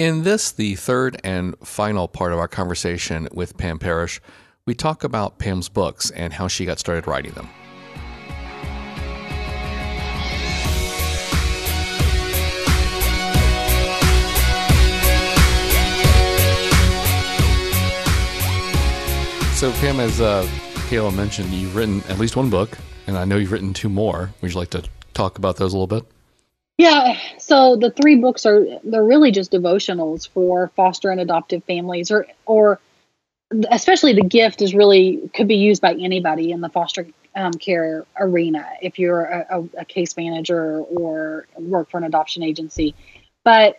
In this, the third and final part of our conversation with Pam Parish, we talk about Pam's books and how she got started writing them. So, Pam, as uh, Kayla mentioned, you've written at least one book, and I know you've written two more. Would you like to talk about those a little bit? Yeah, so the three books are they're really just devotionals for foster and adoptive families, or or especially the gift is really could be used by anybody in the foster um, care arena if you're a, a, case manager or work for an adoption agency. But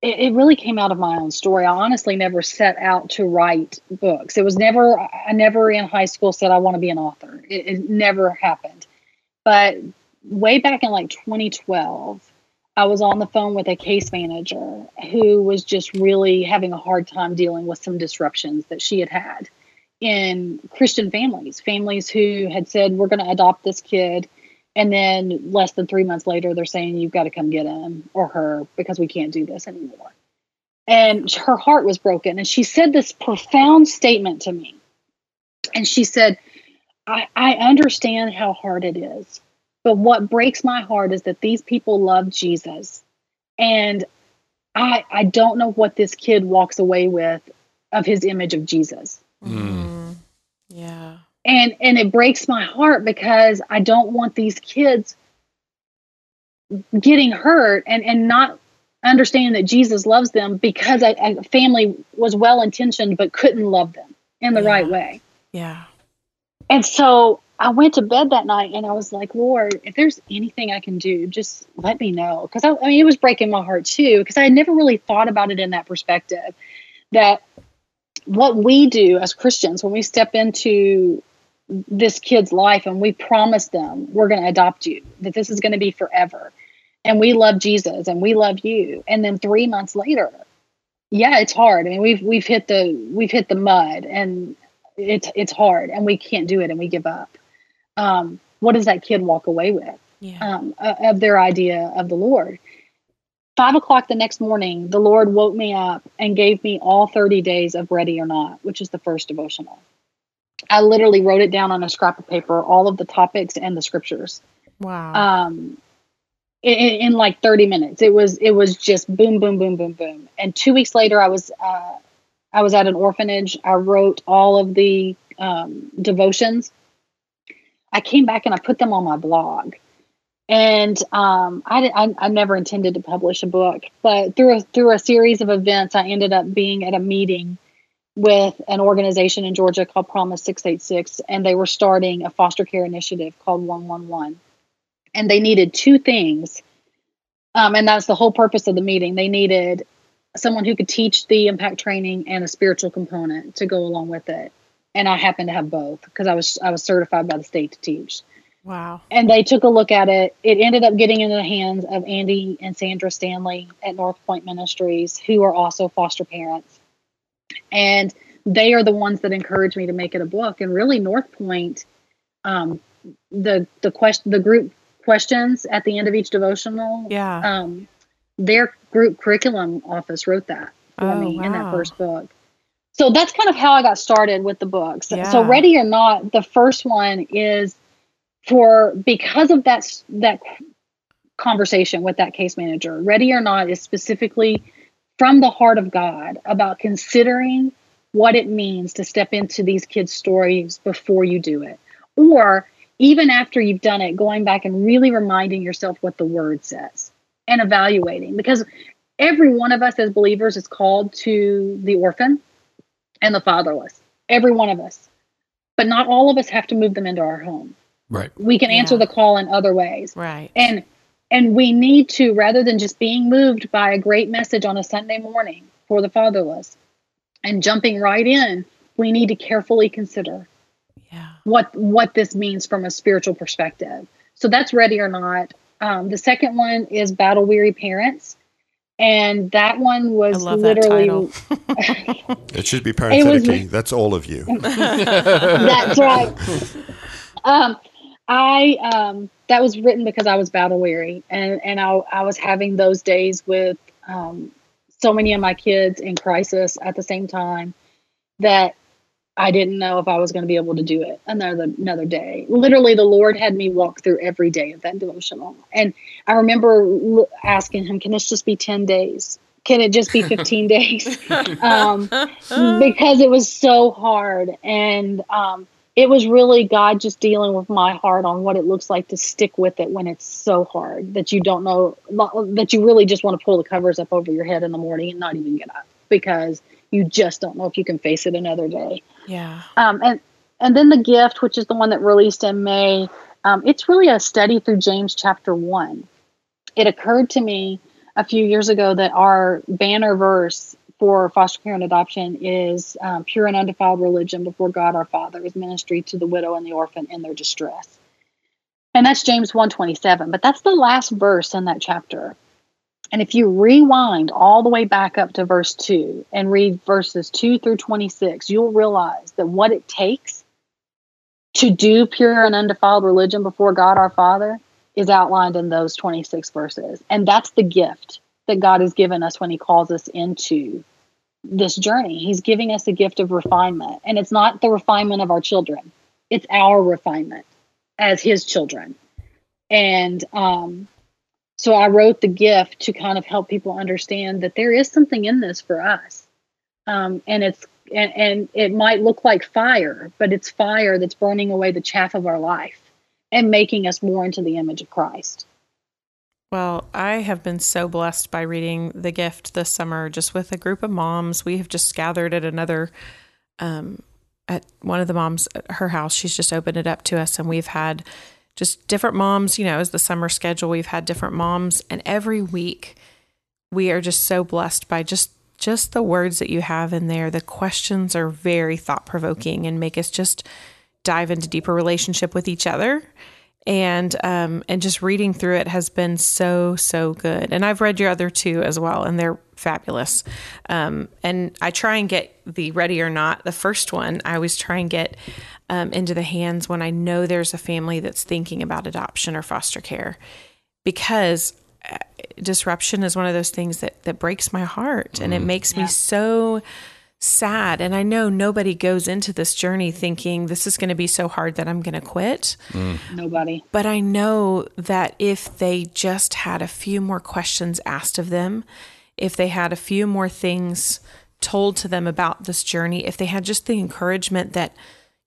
it, it, really came out of my own story. I honestly never set out to write books. It was never, I never in high school said I want to be an author. It, it never happened. But way back in like 2012, I was on the phone with a case manager who was just really having a hard time dealing with some disruptions that she had had in Christian families, families who had said, We're going to adopt this kid and then less than three months later, they're saying, You've got to come get him or her because we can't do this anymore. And her heart was broken. And she said this profound statement to me. And she said, I, I understand how hard it is. But what breaks my heart is that these people love Jesus. And I, I don't know what this kid walks away with of his image of Jesus. Mm. Yeah and and it breaks my heart because I don't want these kids getting hurt and and not understanding that Jesus loves them because a, a family was well intentioned but couldn't love them in the yeah. right way. Yeah. And so I went to bed that night and I was like, Lord, if there's anything I can do, just let me know. Because I, I mean, it was breaking my heart too, because I had never really thought about it in that perspective. That what we do as Christians when we step into this kid's life and we promise them we're going to adopt you, that this is going to be forever. And we love Jesus and we love you. And then 3 months later, yeah, it's hard. I mean, we've we've hit the we've hit the mud and it's it's hard and we can't do it and we give up. Um, what does that kid walk away with? Yeah. Um, of their idea of the Lord. Five o'clock the next morning, the Lord woke me up and gave me all 30 days of Ready or Not, which is the first devotional. I literally wrote it down on a scrap of paper, all of the topics and the scriptures. Wow. Um, in, in like 30 minutes, it was it was just boom, boom, boom, boom, boom. And two weeks later, I was uh, I was at an orphanage. I wrote all of the um, devotions. I came back and I put them on my blog. And um, I, I, I never intended to publish a book, but through a, through a series of events, I ended up being at a meeting with an organization in Georgia called Promise 686, and they were starting a foster care initiative called 111. And they needed two things. Um, and that's the whole purpose of the meeting. They needed someone who could teach the impact training and a spiritual component to go along with it. And I happened to have both because I was I was certified by the state to teach. Wow. And they took a look at it. It ended up getting into the hands of Andy and Sandra Stanley at North Point Ministries, who are also foster parents and they are the ones that encouraged me to make it a book. And really, North Point, um, the the question, the group questions at the end of each devotional, yeah, um, their group curriculum office wrote that for oh, me wow. in that first book. So that's kind of how I got started with the books. Yeah. So Ready or Not, the first one is for because of that that conversation with that case manager. Ready or Not is specifically from the heart of God about considering what it means to step into these kids' stories before you do it. Or even after you've done it, going back and really reminding yourself what the word says and evaluating. Because every one of us as believers is called to the orphan and the fatherless. Every one of us. But not all of us have to move them into our home. Right. We can Yeah. answer the call in other ways. Right. And and we need to, rather than just being moved by a great message on a Sunday morning for the fatherless and jumping right in, we need to carefully consider yeah. what what this means from a spiritual perspective. So that's ready or not. Um, the second one is battle weary parents, and that one I was love that literally title. It should be was- parenthetically. That's all of you. that's right. Um, I um, that was written because I was battle weary, and and I I was having those days with um, so many of my kids in crisis at the same time that I didn't know if I was going to be able to do it another another day. Literally, the Lord had me walk through every day of that devotional, and I remember asking Him, "Can this just be ten days? Can it just be fifteen days?" Um, because it was so hard, and um, it was really God just dealing with my heart on what it looks like to stick with it when it's so hard that you don't know that you really just want to pull the covers up over your head in the morning and not even get up because you just don't know if you can face it another day. Yeah. Um, and and then the gift, which is the one that released in May, um, it's really a study through James chapter one. It occurred to me a few years ago that our banner verse for foster care and adoption is um, pure and undefiled religion before God our Father is ministry to the widow and the orphan in their distress. And that's James 127, but that's the last verse in that chapter. And if you rewind all the way back up to verse 2 and read verses 2 through 26, you'll realize that what it takes to do pure and undefiled religion before God our Father is outlined in those 26 verses. And that's the gift that God has given us when He calls us into this journey. He's giving us a gift of refinement. And it's not the refinement of our children, it's our refinement as His children. And um, so I wrote the gift to kind of help people understand that there is something in this for us. Um, and it's and, and it might look like fire, but it's fire that's burning away the chaff of our life and making us more into the image of Christ. Well, I have been so blessed by reading The Gift this summer, just with a group of moms. We have just gathered at another, um, at one of the moms at her house. She's just opened it up to us, and we've had just different moms, you know, as the summer schedule, we've had different moms and every week we are just so blessed by just just the words that you have in there. The questions are very thought provoking and make us just dive into deeper relationship with each other. And um, and just reading through it has been so so good. And I've read your other two as well, and they're fabulous. Um, and I try and get the Ready or Not, the first one. I always try and get um, into the hands when I know there's a family that's thinking about adoption or foster care because uh, disruption is one of those things that that breaks my heart and it mm-hmm. makes yeah. me so sad and i know nobody goes into this journey thinking this is going to be so hard that i'm going to quit mm. nobody but i know that if they just had a few more questions asked of them if they had a few more things told to them about this journey if they had just the encouragement that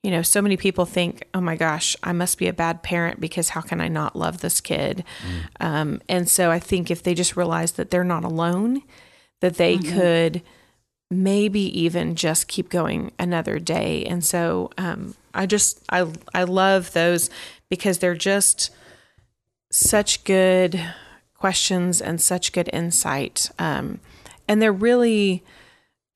you know, so many people think, oh my gosh, I must be a bad parent because how can I not love this kid? Mm. Um, and so I think if they just realize that they're not alone, that they mm-hmm. could maybe even just keep going another day. And so um, I just, I, I love those because they're just such good questions and such good insight. Um, and they're really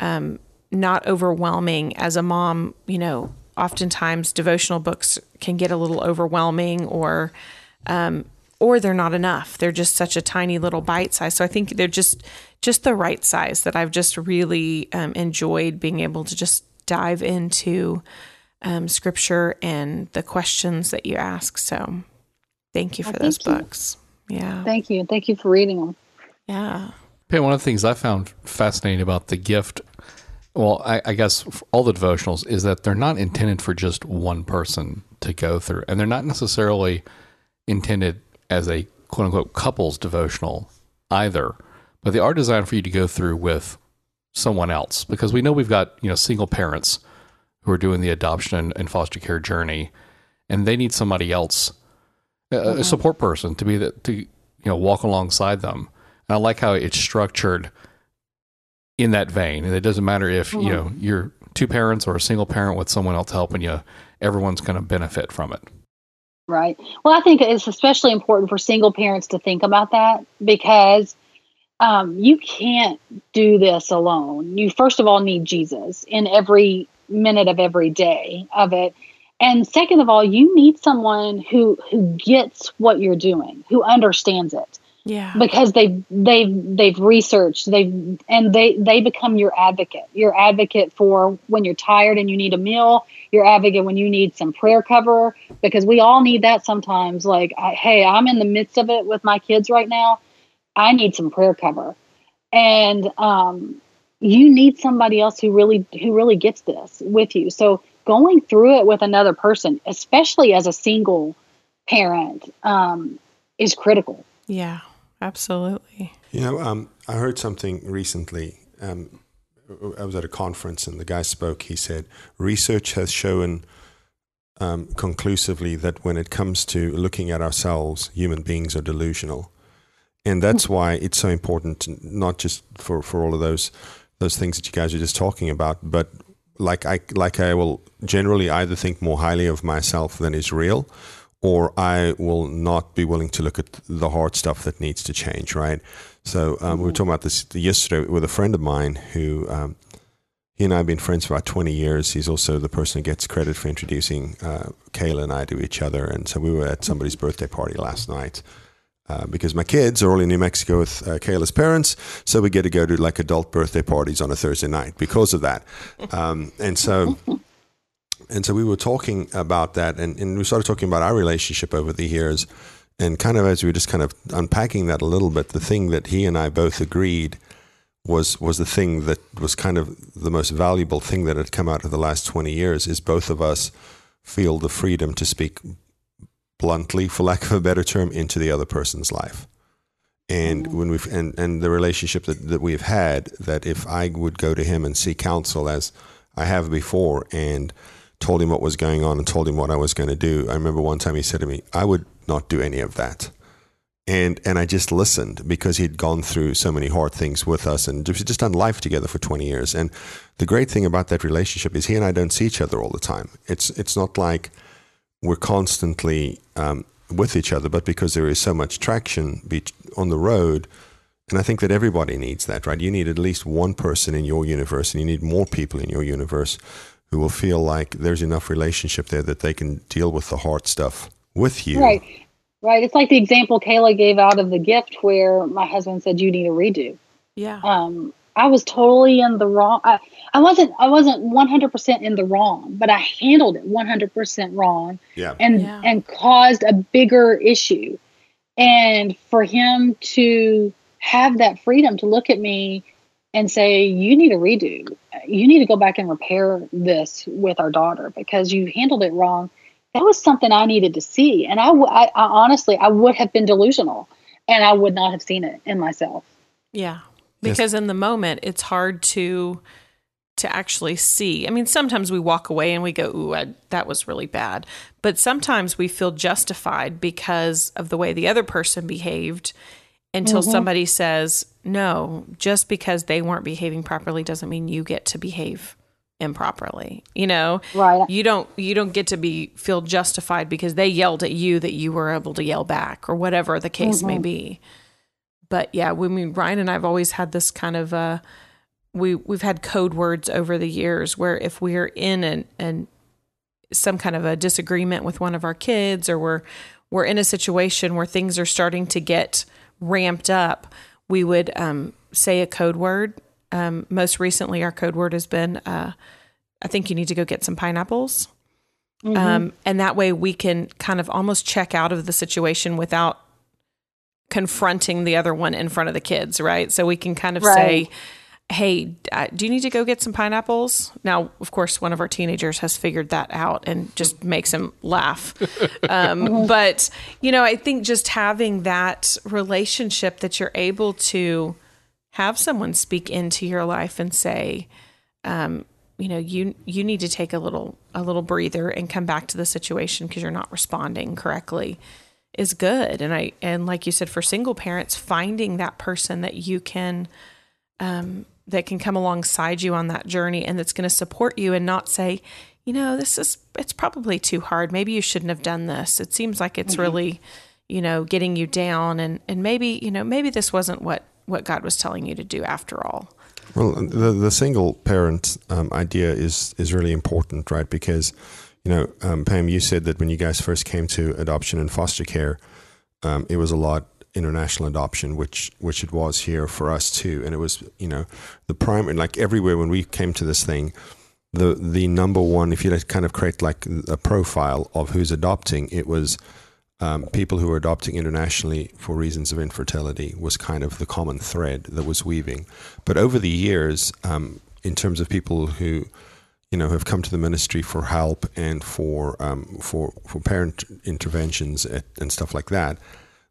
um, not overwhelming as a mom, you know, oftentimes devotional books can get a little overwhelming or um, or they're not enough. They're just such a tiny little bite size. So I think they're just just the right size that I've just really um, enjoyed being able to just dive into um, scripture and the questions that you ask. So thank you for well, those books. Yeah. Thank you. Thank you for reading them. Yeah. Pam, one of the things I found fascinating about the gift well, I, I, guess all the devotionals is that they're not intended for just one person to go through, and they're not necessarily intended as a quote unquote couples devotional either, but they are designed for you to go through with someone else because we know we've got you know single parents who are doing the adoption and, foster care journey, and they need somebody else, a, mm-hmm. a support person to be the, to you know walk alongside them. And I like how it's structured in that vein. And it doesn't matter if, mm-hmm. you know, you're two parents or a single parent with someone else helping you, everyone's going to benefit from it. Right. Well, I think it's especially important for single parents to think about that because um, you can't do this alone. You, first of all, need Jesus in every minute of every day of it. And second of all, you need someone who who gets what you're doing, who understands it yeah. Because they've they've they've researched they've and they they become your advocate. Your advocate for when you're tired and you need a meal. Your advocate when you need some prayer cover. Because we all need that sometimes. Like I, hey i'm in the midst of it with my kids right now. I need some prayer cover. And um, you need somebody else who really who really gets this with you. So going through it with another person, especially as a single parent, um, is critical. Yeah, absolutely. You know, um, I heard something recently. Um, I was at a conference and the guy spoke. He said, Research has shown um, conclusively that when it comes to looking at ourselves, human beings are delusional. And that's hmm. why it's so important, not just for, for all of those those things that you guys are just talking about, but like I like I will generally either think more highly of myself than is real, or I will not be willing to look at the hard stuff that needs to change. Right. So um, we were mm-hmm. talking about this yesterday with a friend of mine who um, he and I have been friends for about 20 years. He's also the person who gets credit for introducing uh, Kayla and I to each other. And so we were at somebody's mm-hmm. birthday party last night. Uh, because my kids are all in New Mexico with uh, Kayla's parents, so we get to go to like adult birthday parties on a Thursday night because of that. Um, and so, and so we were talking about that, and, and we started talking about our relationship over the years and kind of as we were just kind of unpacking that a little bit, the thing that he and I both agreed was was the thing that was kind of the most valuable thing that had come out of the last 20 years is both of us feel the freedom to speak bluntly for lack of a better term into the other person's life. And mm-hmm. when we've and, and the relationship that, that we've had that if i would go to him and seek counsel as i have before and told him what was going on and told him what i was going to do i remember one time he said to me i would not do any of that. And and I just listened because he'd gone through so many hard things with us and just just done life together for 20 years. And the great thing about that relationship is he and I don't see each other all the time. It's it's not like we're constantly um, with each other, but because there is so much traction on the road, and I think that everybody needs that, right? You need at least one person in your universe, and you need more people in your universe who will feel like there's enough relationship there that they can deal with the hard stuff with you. Right. Right. It's like the example Kayla gave out of the gift where my husband said you need a redo. Yeah. Um, I was totally in the wrong. I, I wasn't. I wasn't one hundred percent in the wrong, but I handled it one hundred percent wrong. Yeah. And yeah. and caused a bigger issue. And for him to have that freedom to look at me and say, "You need a redo. You need to go back and repair this with our daughter because you handled it wrong." that was something I needed to see. And I, I, I honestly, I would have been delusional and I would not have seen it in myself. Yeah. Because yes. in the moment, it's hard to to actually see. I mean, sometimes we walk away and we go, "Ooh, I, that was really bad," but sometimes we feel justified because of the way the other person behaved. Until mm-hmm. somebody says, "No, just because they weren't behaving properly doesn't mean you get to behave improperly you know? Right. You don't you don't get to be feel justified because they yelled at you that you were able to yell back or whatever the case mm-hmm. may be. But yeah we mean ryan and i've always had this kind of uh we we've had code words over the years where if we're in an, an some kind of a disagreement with one of our kids or we're we're in a situation where things are starting to get ramped up we would um, say a code word um, most recently, our code word has been, uh, I think you need to go get some pineapples. Mm-hmm. Um, and that way we can kind of almost check out of the situation without confronting the other one in front of the kids, right? So we can kind of right. say, hey, uh, do you need to go get some pineapples? Now, of course, one of our teenagers has figured that out and just makes him laugh. Um, but, you know, I think just having that relationship that you're able to have someone speak into your life and say, um, you know, you you need to take a little a little breather and come back to the situation because you're not responding correctly is good. And I and like you said, for single parents, finding that person that you can um, that can come alongside you on that journey and that's going to support you and not say, you know, this is it's probably too hard. Maybe you shouldn't have done this. It seems like it's mm-hmm. really, you know, getting you down and and maybe, you know, maybe this wasn't what what God was telling you to do after all. Well, the the single parent um, idea is is really important, right? Because you know, um, Pam, you said that when you guys first came to adoption and foster care, um, it was a lot international adoption, which which it was here for us too, and it was you know the primary like everywhere when we came to this thing. The, the number one, if you kind of create like a profile of who's adopting, it was um, people who were adopting internationally for reasons of infertility was kind of the common thread that was weaving. But over the years, um, in terms of people who you know have come to the ministry for help and for um, for for parent interventions and stuff like that,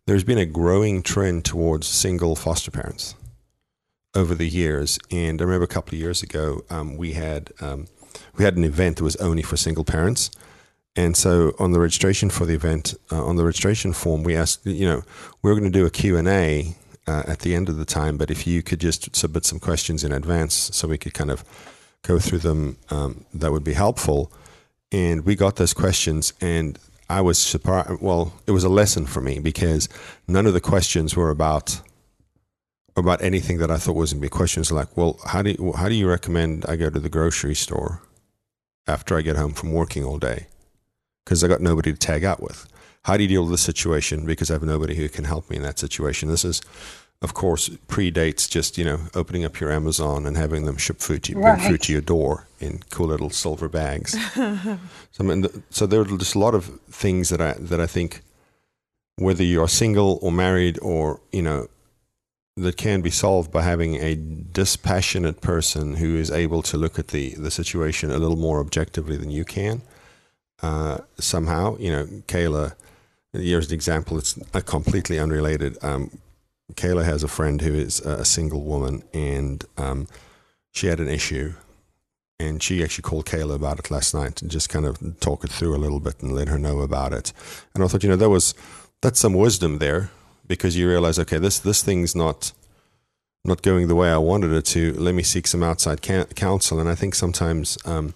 there's been a growing trend towards single foster parents over the years. And I remember a couple of years ago, um, we had um, we had an event that was only for single parents. And so on the registration for the event, uh, on the registration form, we asked, you know, we are going to do a Q&A uh, at the end of the time, but if you could just submit some questions in advance so we could kind of go through them, um, that would be helpful. And we got those questions, and I was surprised. Well, it was a lesson for me because none of the questions were about about anything that I thought was going to be questions like, well, how do you, how do you recommend I go to the grocery store after I get home from working all day? Because I got nobody to tag out with. How do you deal with this situation? Because I have nobody who can help me in that situation. This is, of course, predates just you know opening up your Amazon and having them ship food to you, Right. bring food to your door in cool little silver bags. so I mean, so there are just a lot of things that I that I think, whether you're single or married or you know that can be solved by having a dispassionate person who is able to look at the, the situation a little more objectively than you can. Uh, somehow, you know, Kayla, here's an example, it's completely unrelated. Um, Kayla has a friend who is a single woman and um, she had an issue. And she actually called Kayla about it last night and just kind of talk it through a little bit and let her know about it. And I thought, you know, there was that's some wisdom there because you realize, okay, this this thing's not not going the way I wanted it to. Let me seek some outside can- counsel. And I think sometimes, um,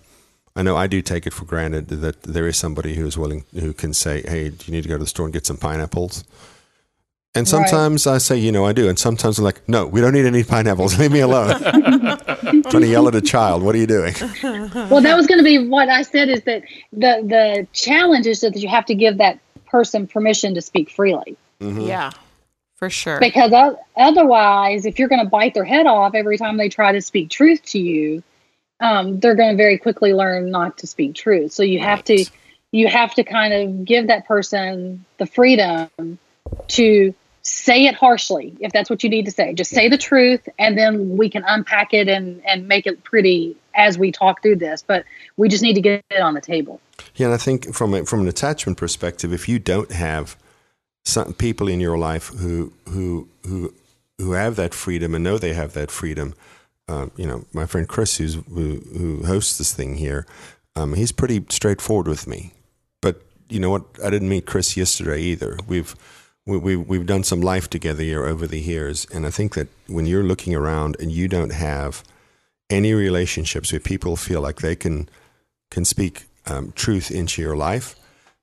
I know I do take it for granted that there is somebody who is willing who can say, "Hey, do you need to go to the store and get some pineapples?" And Right. sometimes I say, you know, I do. And sometimes I'm like, no, we don't need any pineapples. Leave me alone. trying to yell at a child. What are you doing? well, that was going to be what I said is that the the challenge is that you have to give that person permission to speak freely. Mhm. Yeah, for sure. Because o- otherwise, if you're going to bite their head off every time they try to speak truth to you, um, they're going to very quickly learn not to speak truth. So you have to you have to kind of give that person the freedom to say it harshly if that's what you need to say just say the truth and then we can unpack it and and make it pretty as we talk through this but we just need to get it on the table Yeah, and I think from a, from an attachment perspective, if you don't have some people in your life who who who who have that freedom and know they have that freedom, um, you know, my friend Chris, who's who, who hosts this thing here, um, he's pretty straightforward with me. But you know what? I didn't meet Chris yesterday either. We've we, we, we've done some life together here over the years, and I think that when you're looking around and you don't have any relationships where people feel like they can can speak um, truth into your life,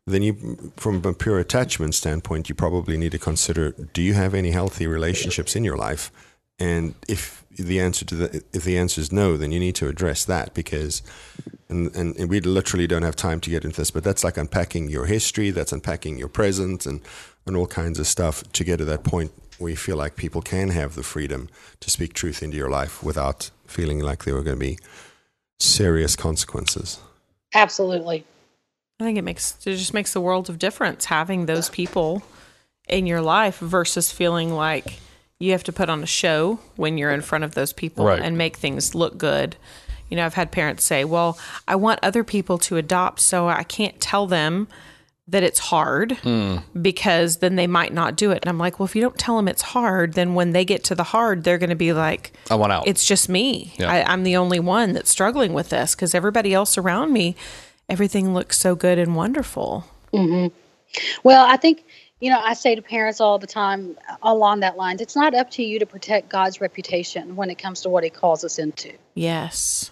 then you, from a pure attachment standpoint, you probably need to consider: Do you have any healthy relationships in your life? And if the answer to the if the answer is no, then you need to address that because, and, and, and we literally don't have time to get into this, but that's like unpacking your history, that's unpacking your present, and and all kinds of stuff to get to that point where you feel like people can have the freedom to speak truth into your life without feeling like there were going to be serious consequences. absolutely I think it makes it just makes a world of difference having those people in your life versus feeling like you have to put on a show when you're in front of those people Right. and make things look good. You know, I've had parents say, "Well, I want other people to adopt, so I can't tell them that it's hard hmm. because then they might not do it." And I'm like, "Well, if you don't tell them it's hard, then when they get to the hard, they're going to be like, I want out. it's just me. Yeah. I, I'm the only one that's struggling with this because everybody else around me, everything looks so good and wonderful. Mm-hmm. Well, I think, you know, I say to parents all the time along that lines, it's not up to you to protect God's reputation when it comes to what he calls us into. Yes.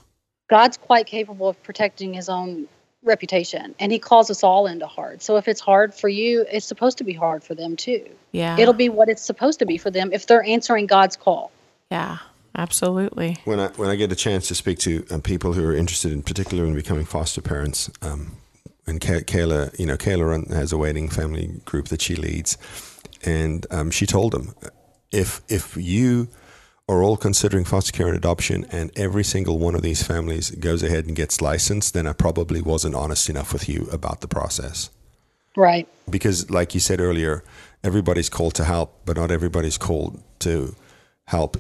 God's quite capable of protecting his own reputation and he calls us all into hard. So if it's hard for you, it's supposed to be hard for them too. Yeah. It'll be what it's supposed to be for them if they're answering God's call. Yeah. Absolutely. When I when I get a chance to speak to um, people who are interested in particular in becoming foster parents, um, and Kay- Kayla, you know, Kayla has a waiting family group that she leads, and um, she told them, if if you are all considering foster care and adoption, and every single one of these families goes ahead and gets licensed, then I probably wasn't honest enough with you about the process. Right. Because, like you said earlier, everybody's called to help, but not everybody's called to help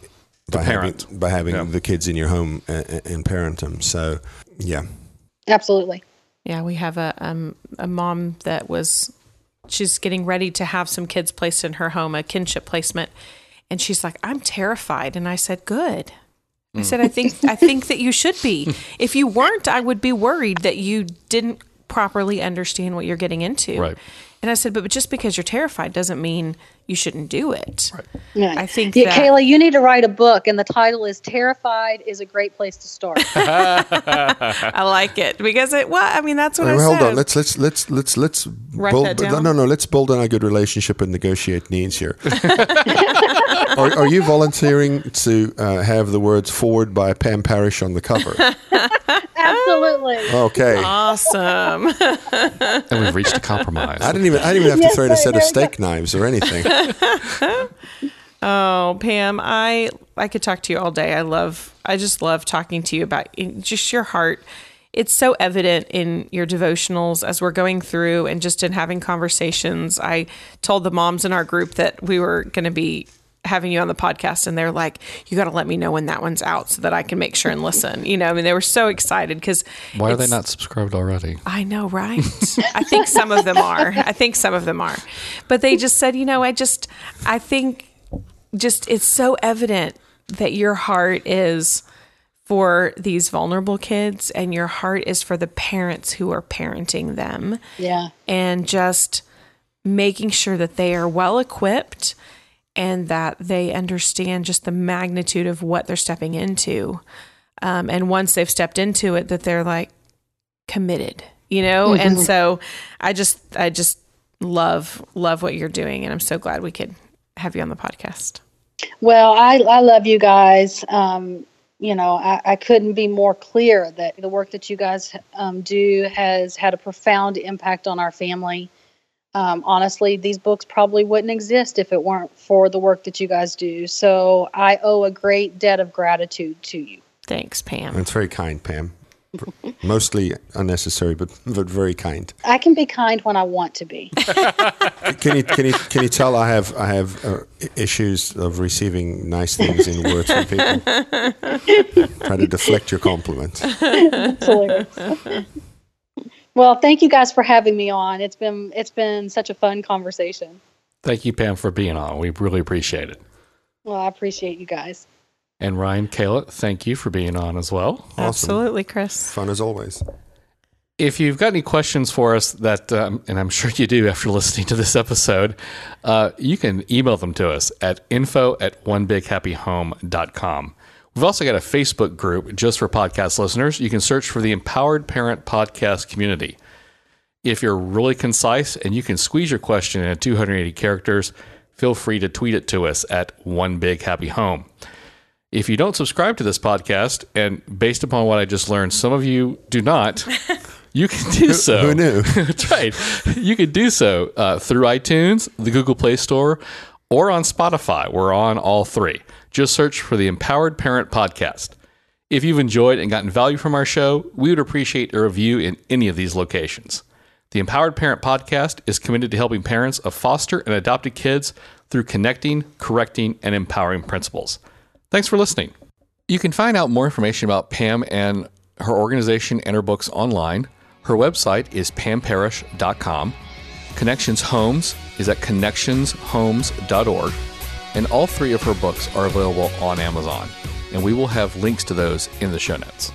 by parent. having by having Yeah. the kids in your home and, and parent them. So, yeah, Absolutely. Yeah, we have a um, a mom that was she's getting ready to have some kids placed in her home, a kinship placement, and she's like, "I'm terrified." And I said, "Good." I said, "I think I think that you should be. If you weren't, I would be worried that you didn't properly understand what you're getting into." Right. And I said, "But just because you're terrified doesn't mean you shouldn't do it." Yeah. I think yeah, that- Kayla, you need to write a book, and the title is "Terrified" is a great place to start. I like it because it. Well, I mean, that's what I Well, hold said. on. Let's let's let's let's let's Write build. that No, no, no. Let's build on a good relationship and negotiate needs here. are, are you volunteering to uh, have the words "foreword" by Pam Parish on the cover? Absolutely. Okay. awesome. And we've reached a compromise. I didn't even I didn't even have Yes, to throw in a set of there go. steak knives or anything. Oh, Pam, I I could talk to you all day. I love I just love talking to you about just your heart. It's so evident in your devotionals as we're going through and just in having conversations. I told the moms in our group that we were going to be having you on the podcast and they're like you got to let me know when that one's out so that I can make sure and listen. You know, I mean they were so excited cuz Why are they not subscribed already? I know, right? I think some of them are. I think some of them are. But they just said, you know, I just, I think just it's so evident that your heart is for these vulnerable kids and your heart is for the parents who are parenting them Yeah. and just making sure that they are well equipped and that they understand just the magnitude of what they're stepping into. Um, and once they've stepped into it, that they're like committed, you know? And so I just, I just love, love what you're doing. And I'm so glad we could have you on the podcast. Well, I, I love you guys. Um, you know, I, I couldn't be more clear that the work that you guys um, do has had a profound impact on our family. Um, honestly, these books probably wouldn't exist if it weren't for the work that you guys do. So I owe a great debt of gratitude to you. Thanks, Pam. That's very kind, Pam. Mostly unnecessary, but but very kind. I can be kind when I want to be. Can you can you can you tell I have I have uh, issues of receiving nice things in words from people? Try to deflect your compliment. Absolutely. well, thank you guys for having me on. It's been it's been such a fun conversation. Thank you, Pam, for being on. We really appreciate it. Well, I appreciate you guys. And Ryan Kayla, thank you for being on as well. Awesome. Absolutely, Chris. Fun as always. If you've got any questions for us that, um, and I'm sure you do after listening to this episode, uh, you can email them to us at info at onebighappyhome.com. We've also got a Facebook group just for podcast listeners. You can search for the Empowered Parent Podcast Community. If you're really concise and you can squeeze your question into 280 characters, feel free to tweet it to us at One Big Happy Home. If you don't subscribe to this podcast, and based upon what I just learned, some of you do not, you can do so. who knew? That's right. You can do so uh, through iTunes, the Google Play Store, or on Spotify. We're on all three. Just search for the Empowered Parent Podcast. If you've enjoyed and gotten value from our show, we would appreciate a review in any of these locations. The Empowered Parent Podcast is committed to helping parents of foster and adopted kids through connecting, correcting, and empowering principles. Thanks for listening. You can find out more information about Pam and her organization and her books online. Her website is pamparish.com. Connections Homes is at connectionshomes.org. And all three of her books are available on Amazon. And we will have links to those in the show notes.